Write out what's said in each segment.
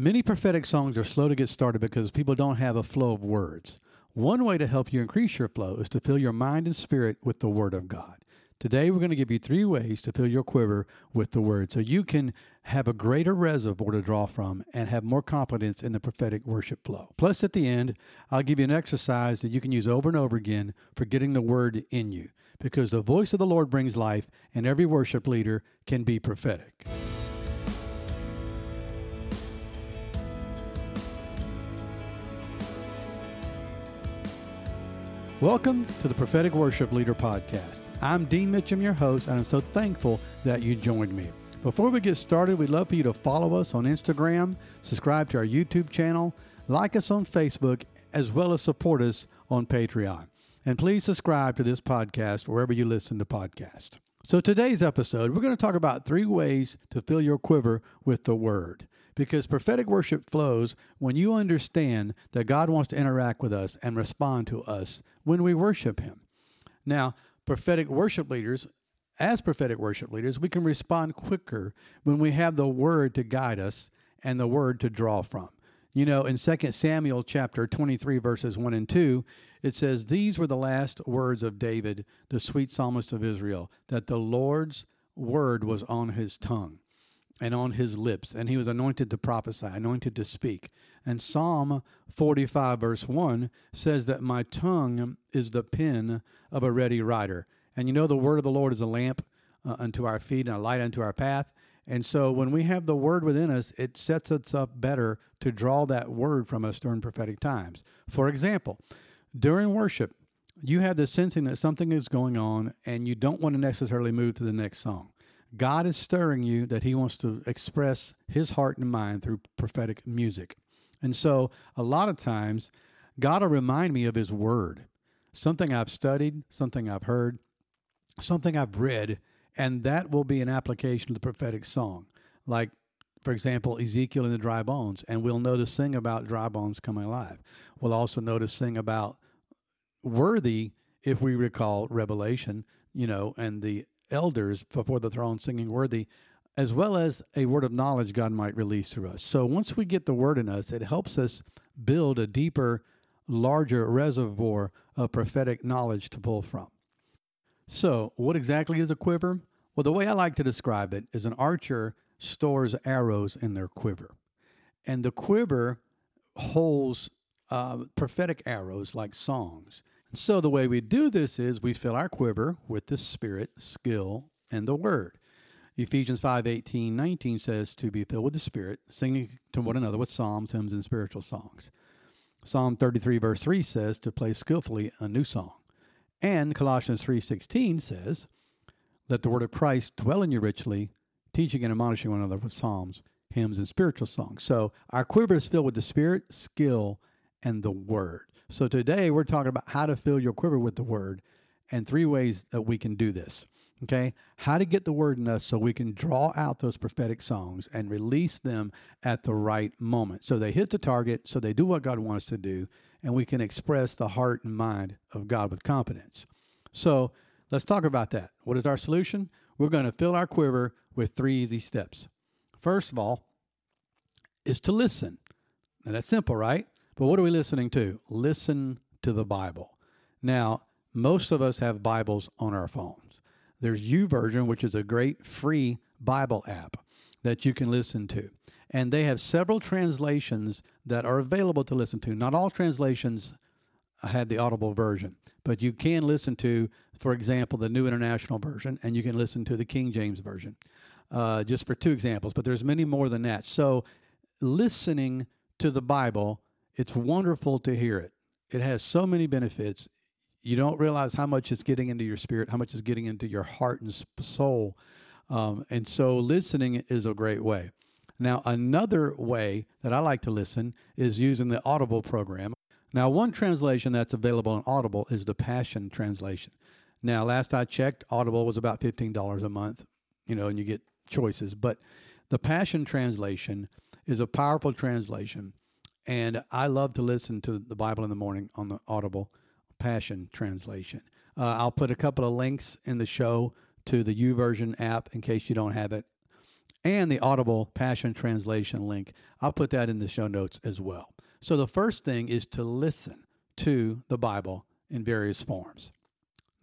Many prophetic songs are slow to get started because people don't have a flow of words. One way to help you increase your flow is to fill your mind and spirit with the Word of God. Today, we're going to give you three ways to fill your quiver with the Word so you can have a greater reservoir to draw from and have more confidence in the prophetic worship flow. Plus, at the end, I'll give you an exercise that you can use over and over again for getting the Word in you because the voice of the Lord brings life, and every worship leader can be prophetic. Welcome to the Prophetic Worship Leader Podcast. I'm Dean Mitchum, your host, and I'm so thankful that you joined me. Before we get started, we'd love for you to follow us on Instagram, subscribe to our YouTube channel, like us on Facebook, as well as support us on Patreon. And please subscribe to this podcast wherever you listen to podcasts. So, today's episode, we're going to talk about three ways to fill your quiver with the Word because prophetic worship flows when you understand that God wants to interact with us and respond to us when we worship Him. Now, prophetic worship leaders, as prophetic worship leaders, we can respond quicker when we have the Word to guide us and the Word to draw from. You know, in 2 Samuel chapter 23, verses 1 and 2, it says, These were the last words of David, the sweet psalmist of Israel, that the Lord's word was on his tongue and on his lips, and he was anointed to prophesy, anointed to speak. And Psalm 45, verse 1 says that my tongue is the pen of a ready writer. And you know, the word of the Lord is a lamp uh, unto our feet and a light unto our path. And so when we have the word within us, it sets us up better to draw that word from us during prophetic times. For example, during worship, you have the sensing that something is going on and you don't want to necessarily move to the next song. God is stirring you that He wants to express His heart and mind through prophetic music. And so, a lot of times, God will remind me of His Word, something I've studied, something I've heard, something I've read, and that will be an application of the prophetic song. Like, for example, Ezekiel and the dry bones, and we'll know to sing about dry bones coming alive. We'll also to sing about worthy, if we recall Revelation, you know, and the elders before the throne singing worthy, as well as a word of knowledge God might release through us. So once we get the word in us, it helps us build a deeper, larger reservoir of prophetic knowledge to pull from. So, what exactly is a quiver? Well, the way I like to describe it is an archer stores arrows in their quiver, and the quiver holds uh, prophetic arrows like songs. And so the way we do this is we fill our quiver with the Spirit, skill, and the Word. Ephesians 5 18, 19 says to be filled with the Spirit, singing to one another with psalms, hymns, and spiritual songs. Psalm 33, verse 3 says to play skillfully a new song. And Colossians 3:16 says, "Let the word of Christ dwell in you richly, teaching and admonishing one another with psalms, hymns, and spiritual songs." So our quiver is filled with the Spirit, skill, and the Word. So today we're talking about how to fill your quiver with the Word and three ways that we can do this. Okay, how to get the word in us so we can draw out those prophetic songs and release them at the right moment. So they hit the target, so they do what God wants to do, and we can express the heart and mind of God with confidence. So let's talk about that. What is our solution? We're going to fill our quiver with three easy steps. First of all, is to listen. Now that's simple, right? But what are we listening to? Listen to the Bible. Now, most of us have Bibles on our phones. There's YouVersion, which is a great free Bible app that you can listen to. And they have several translations that are available to listen to. Not all translations have the audible version, but you can listen to, for example, the New International Version, and you can listen to the King James Version, uh, just for two examples. But there's many more than that. So, listening to the Bible it's wonderful to hear it. It has so many benefits. You don't realize how much it's getting into your spirit, how much it's getting into your heart and soul. Um, and so listening is a great way. Now, another way that I like to listen is using the Audible program. Now, one translation that's available on Audible is the Passion Translation. Now, last I checked, Audible was about $15 a month, you know, and you get choices. But the Passion Translation is a powerful translation and I love to listen to the Bible in the morning on the Audible Passion Translation. Uh, I'll put a couple of links in the show to the YouVersion app in case you don't have it. and the Audible Passion Translation link. I'll put that in the show notes as well. So the first thing is to listen to the Bible in various forms.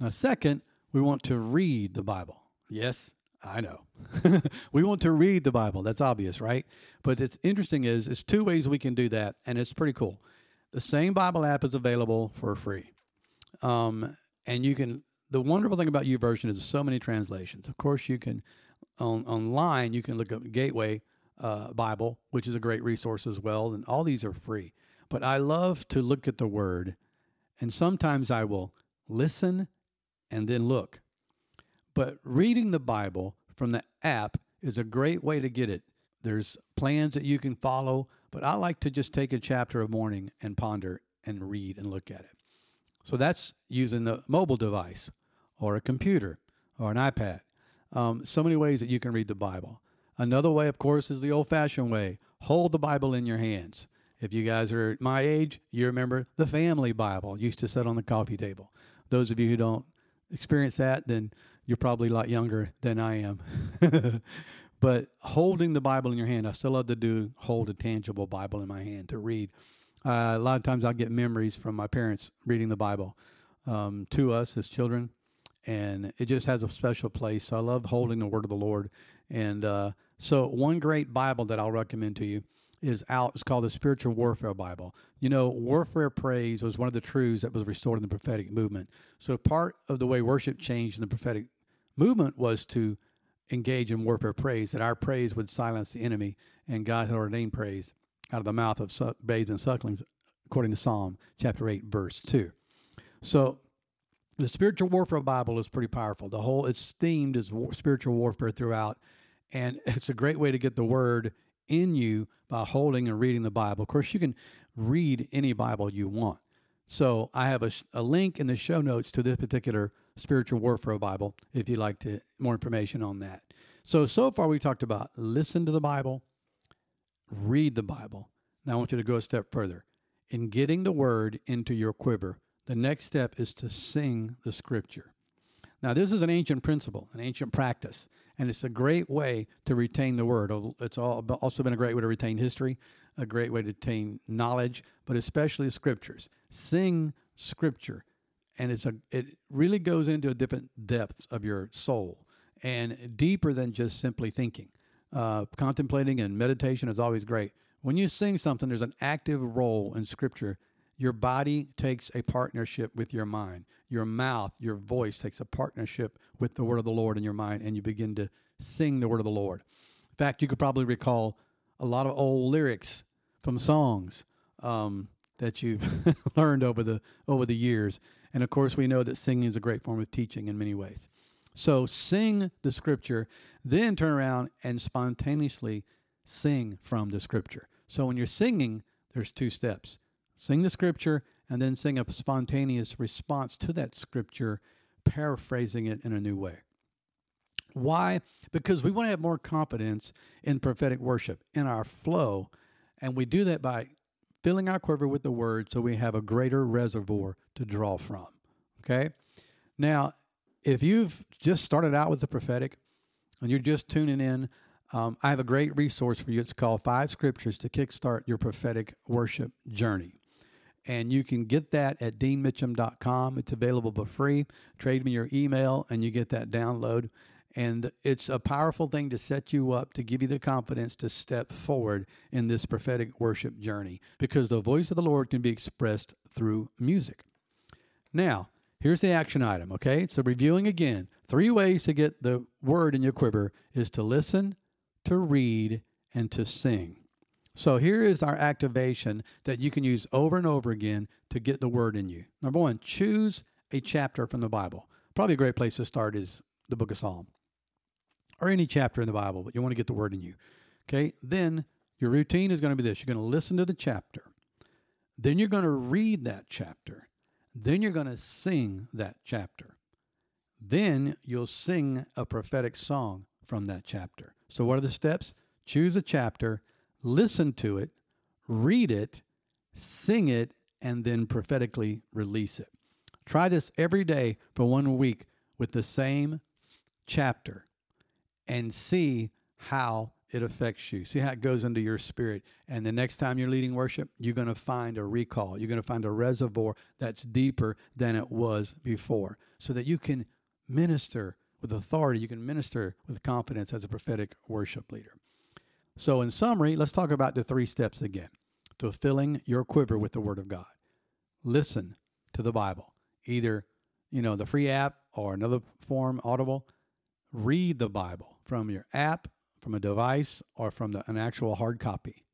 Now, second, we want to read the Bible. Yes, I know. we want to read the Bible. That's obvious, right? But it's interesting is it's two ways we can do that, and it's pretty cool. The same Bible app is available for free. Um, and you can the wonderful thing about YouVersion is so many translations. Of course, you can on online you can look up Gateway uh, Bible, which is a great resource as well, and all these are free. But I love to look at the Word, and sometimes I will listen and then look. But reading the Bible from the app is a great way to get it. There's plans that you can follow, but I like to just take a chapter a morning and ponder and read and look at it. So that's using the mobile device or a computer or an iPad. Um, so many ways that you can read the Bible. Another way, of course, is the old fashioned way hold the Bible in your hands. If you guys are my age, you remember the family Bible used to sit on the coffee table. Those of you who don't experience that, then you're probably a lot younger than I am. but holding the Bible in your hand, I still love to do hold a tangible Bible in my hand to read. Uh, a lot of times I'll get memories from my parents reading the Bible um, to us as children, and it just has a special place. So I love holding the Word of the Lord. And uh, so, one great Bible that I'll recommend to you is out. It's called the Spiritual Warfare Bible. You know, warfare praise was one of the truths that was restored in the prophetic movement. So, part of the way worship changed in the prophetic movement was to engage in warfare praise, that our praise would silence the enemy, and God had ordained praise out of the mouth of su- babes and sucklings, according to Psalm chapter 8, verse 2. So, the spiritual warfare Bible is pretty powerful. The whole it's themed as war, spiritual warfare throughout, and it's a great way to get the word in you by holding and reading the Bible. Of course, you can read any Bible you want. So I have a, a link in the show notes to this particular spiritual warfare Bible if you'd like to more information on that. So so far we talked about listen to the Bible, read the Bible. Now I want you to go a step further. In getting the word into your quiver, the next step is to sing the scripture. Now, this is an ancient principle, an ancient practice, and it's a great way to retain the word. It's also been a great way to retain history, a great way to retain knowledge, but especially scriptures. Sing scripture, and it's a it really goes into a different depth of your soul and deeper than just simply thinking. Uh, contemplating and meditation is always great. When you sing something, there's an active role in scripture your body takes a partnership with your mind. Your mouth, your voice takes a partnership with the word of the Lord in your mind, and you begin to sing the word of the Lord. In fact, you could probably recall a lot of old lyrics from songs um, that you've learned over the over the years. And of course, we know that singing is a great form of teaching in many ways. So sing the scripture, then turn around and spontaneously sing from the scripture. So when you're singing, there's two steps. Sing the scripture and then sing a spontaneous response to that scripture, paraphrasing it in a new way. Why? Because we want to have more confidence in prophetic worship, in our flow, and we do that by filling our quiver with the word so we have a greater reservoir to draw from. Okay? Now, if you've just started out with the prophetic and you're just tuning in, um, I have a great resource for you. It's called Five Scriptures to Kickstart Your Prophetic Worship Journey and you can get that at deanmitchum.com. It's available for free. Trade me your email, and you get that download. And it's a powerful thing to set you up to give you the confidence to step forward in this prophetic worship journey because the voice of the Lord can be expressed through music. Now, here's the action item, okay? So, reviewing again, three ways to get the word in your quiver is to listen, to read, and to sing. So here is our activation that you can use over and over again to get the word in you. Number one, choose a chapter from the Bible. Probably a great place to start is the book of Psalm or any chapter in the Bible, but you want to get the word in you. Okay, then your routine is going to be this you're going to listen to the chapter, then you're going to read that chapter, then you're going to sing that chapter, then you'll sing a prophetic song from that chapter. So, what are the steps? Choose a chapter listen to it, read it, sing it, and then prophetically release it. Try this every day for one week with the same chapter and see how it affects you. See how it goes into your spirit. And the next time you're leading worship, you're going to find a recall. You're going to find a reservoir that's deeper than it was before so that you can minister with authority. You can minister with confidence as a prophetic worship leader. So, in summary, let's talk about the three steps again to filling your quiver with the Word of God. Listen to the Bible, either you know the free app or another form, Audible. Read the Bible from your app from a device or from the, an actual hard copy.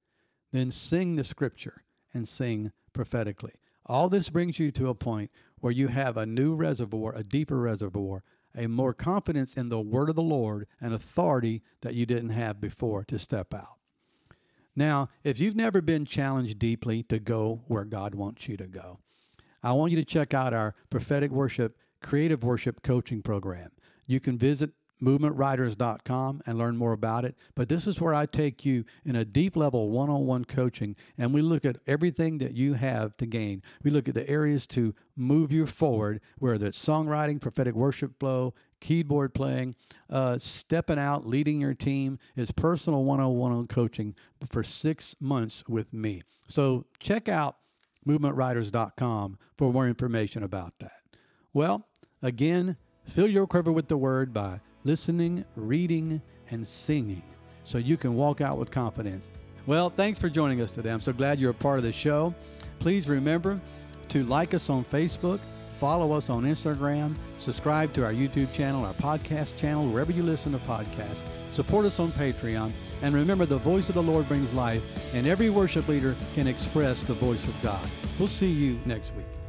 Then sing the scripture and sing prophetically. All this brings you to a point where you have a new reservoir, a deeper reservoir, a more confidence in the word of the Lord and authority that you didn't have before to step out. Now, if you've never been challenged deeply to go where God wants you to go, I want you to check out our prophetic worship, creative worship coaching program. You can visit movementwriters.com and learn more about it. But this is where I take you in a deep level one on one coaching, and we look at everything that you have to gain. We look at the areas to move you forward, whether it's songwriting, prophetic worship flow, keyboard playing, uh, stepping out, leading your team. It's personal one on one coaching for six months with me. So check out movementwriters.com for more information about that. Well, again, fill your quiver with the word by listening, reading, and singing so you can walk out with confidence. Well, thanks for joining us today. I'm so glad you're a part of the show. Please remember to like us on Facebook, follow us on Instagram, subscribe to our YouTube channel, our podcast channel, wherever you listen to podcasts. Support us on Patreon. And remember, the voice of the Lord brings life, and every worship leader can express the voice of God. We'll see you next week.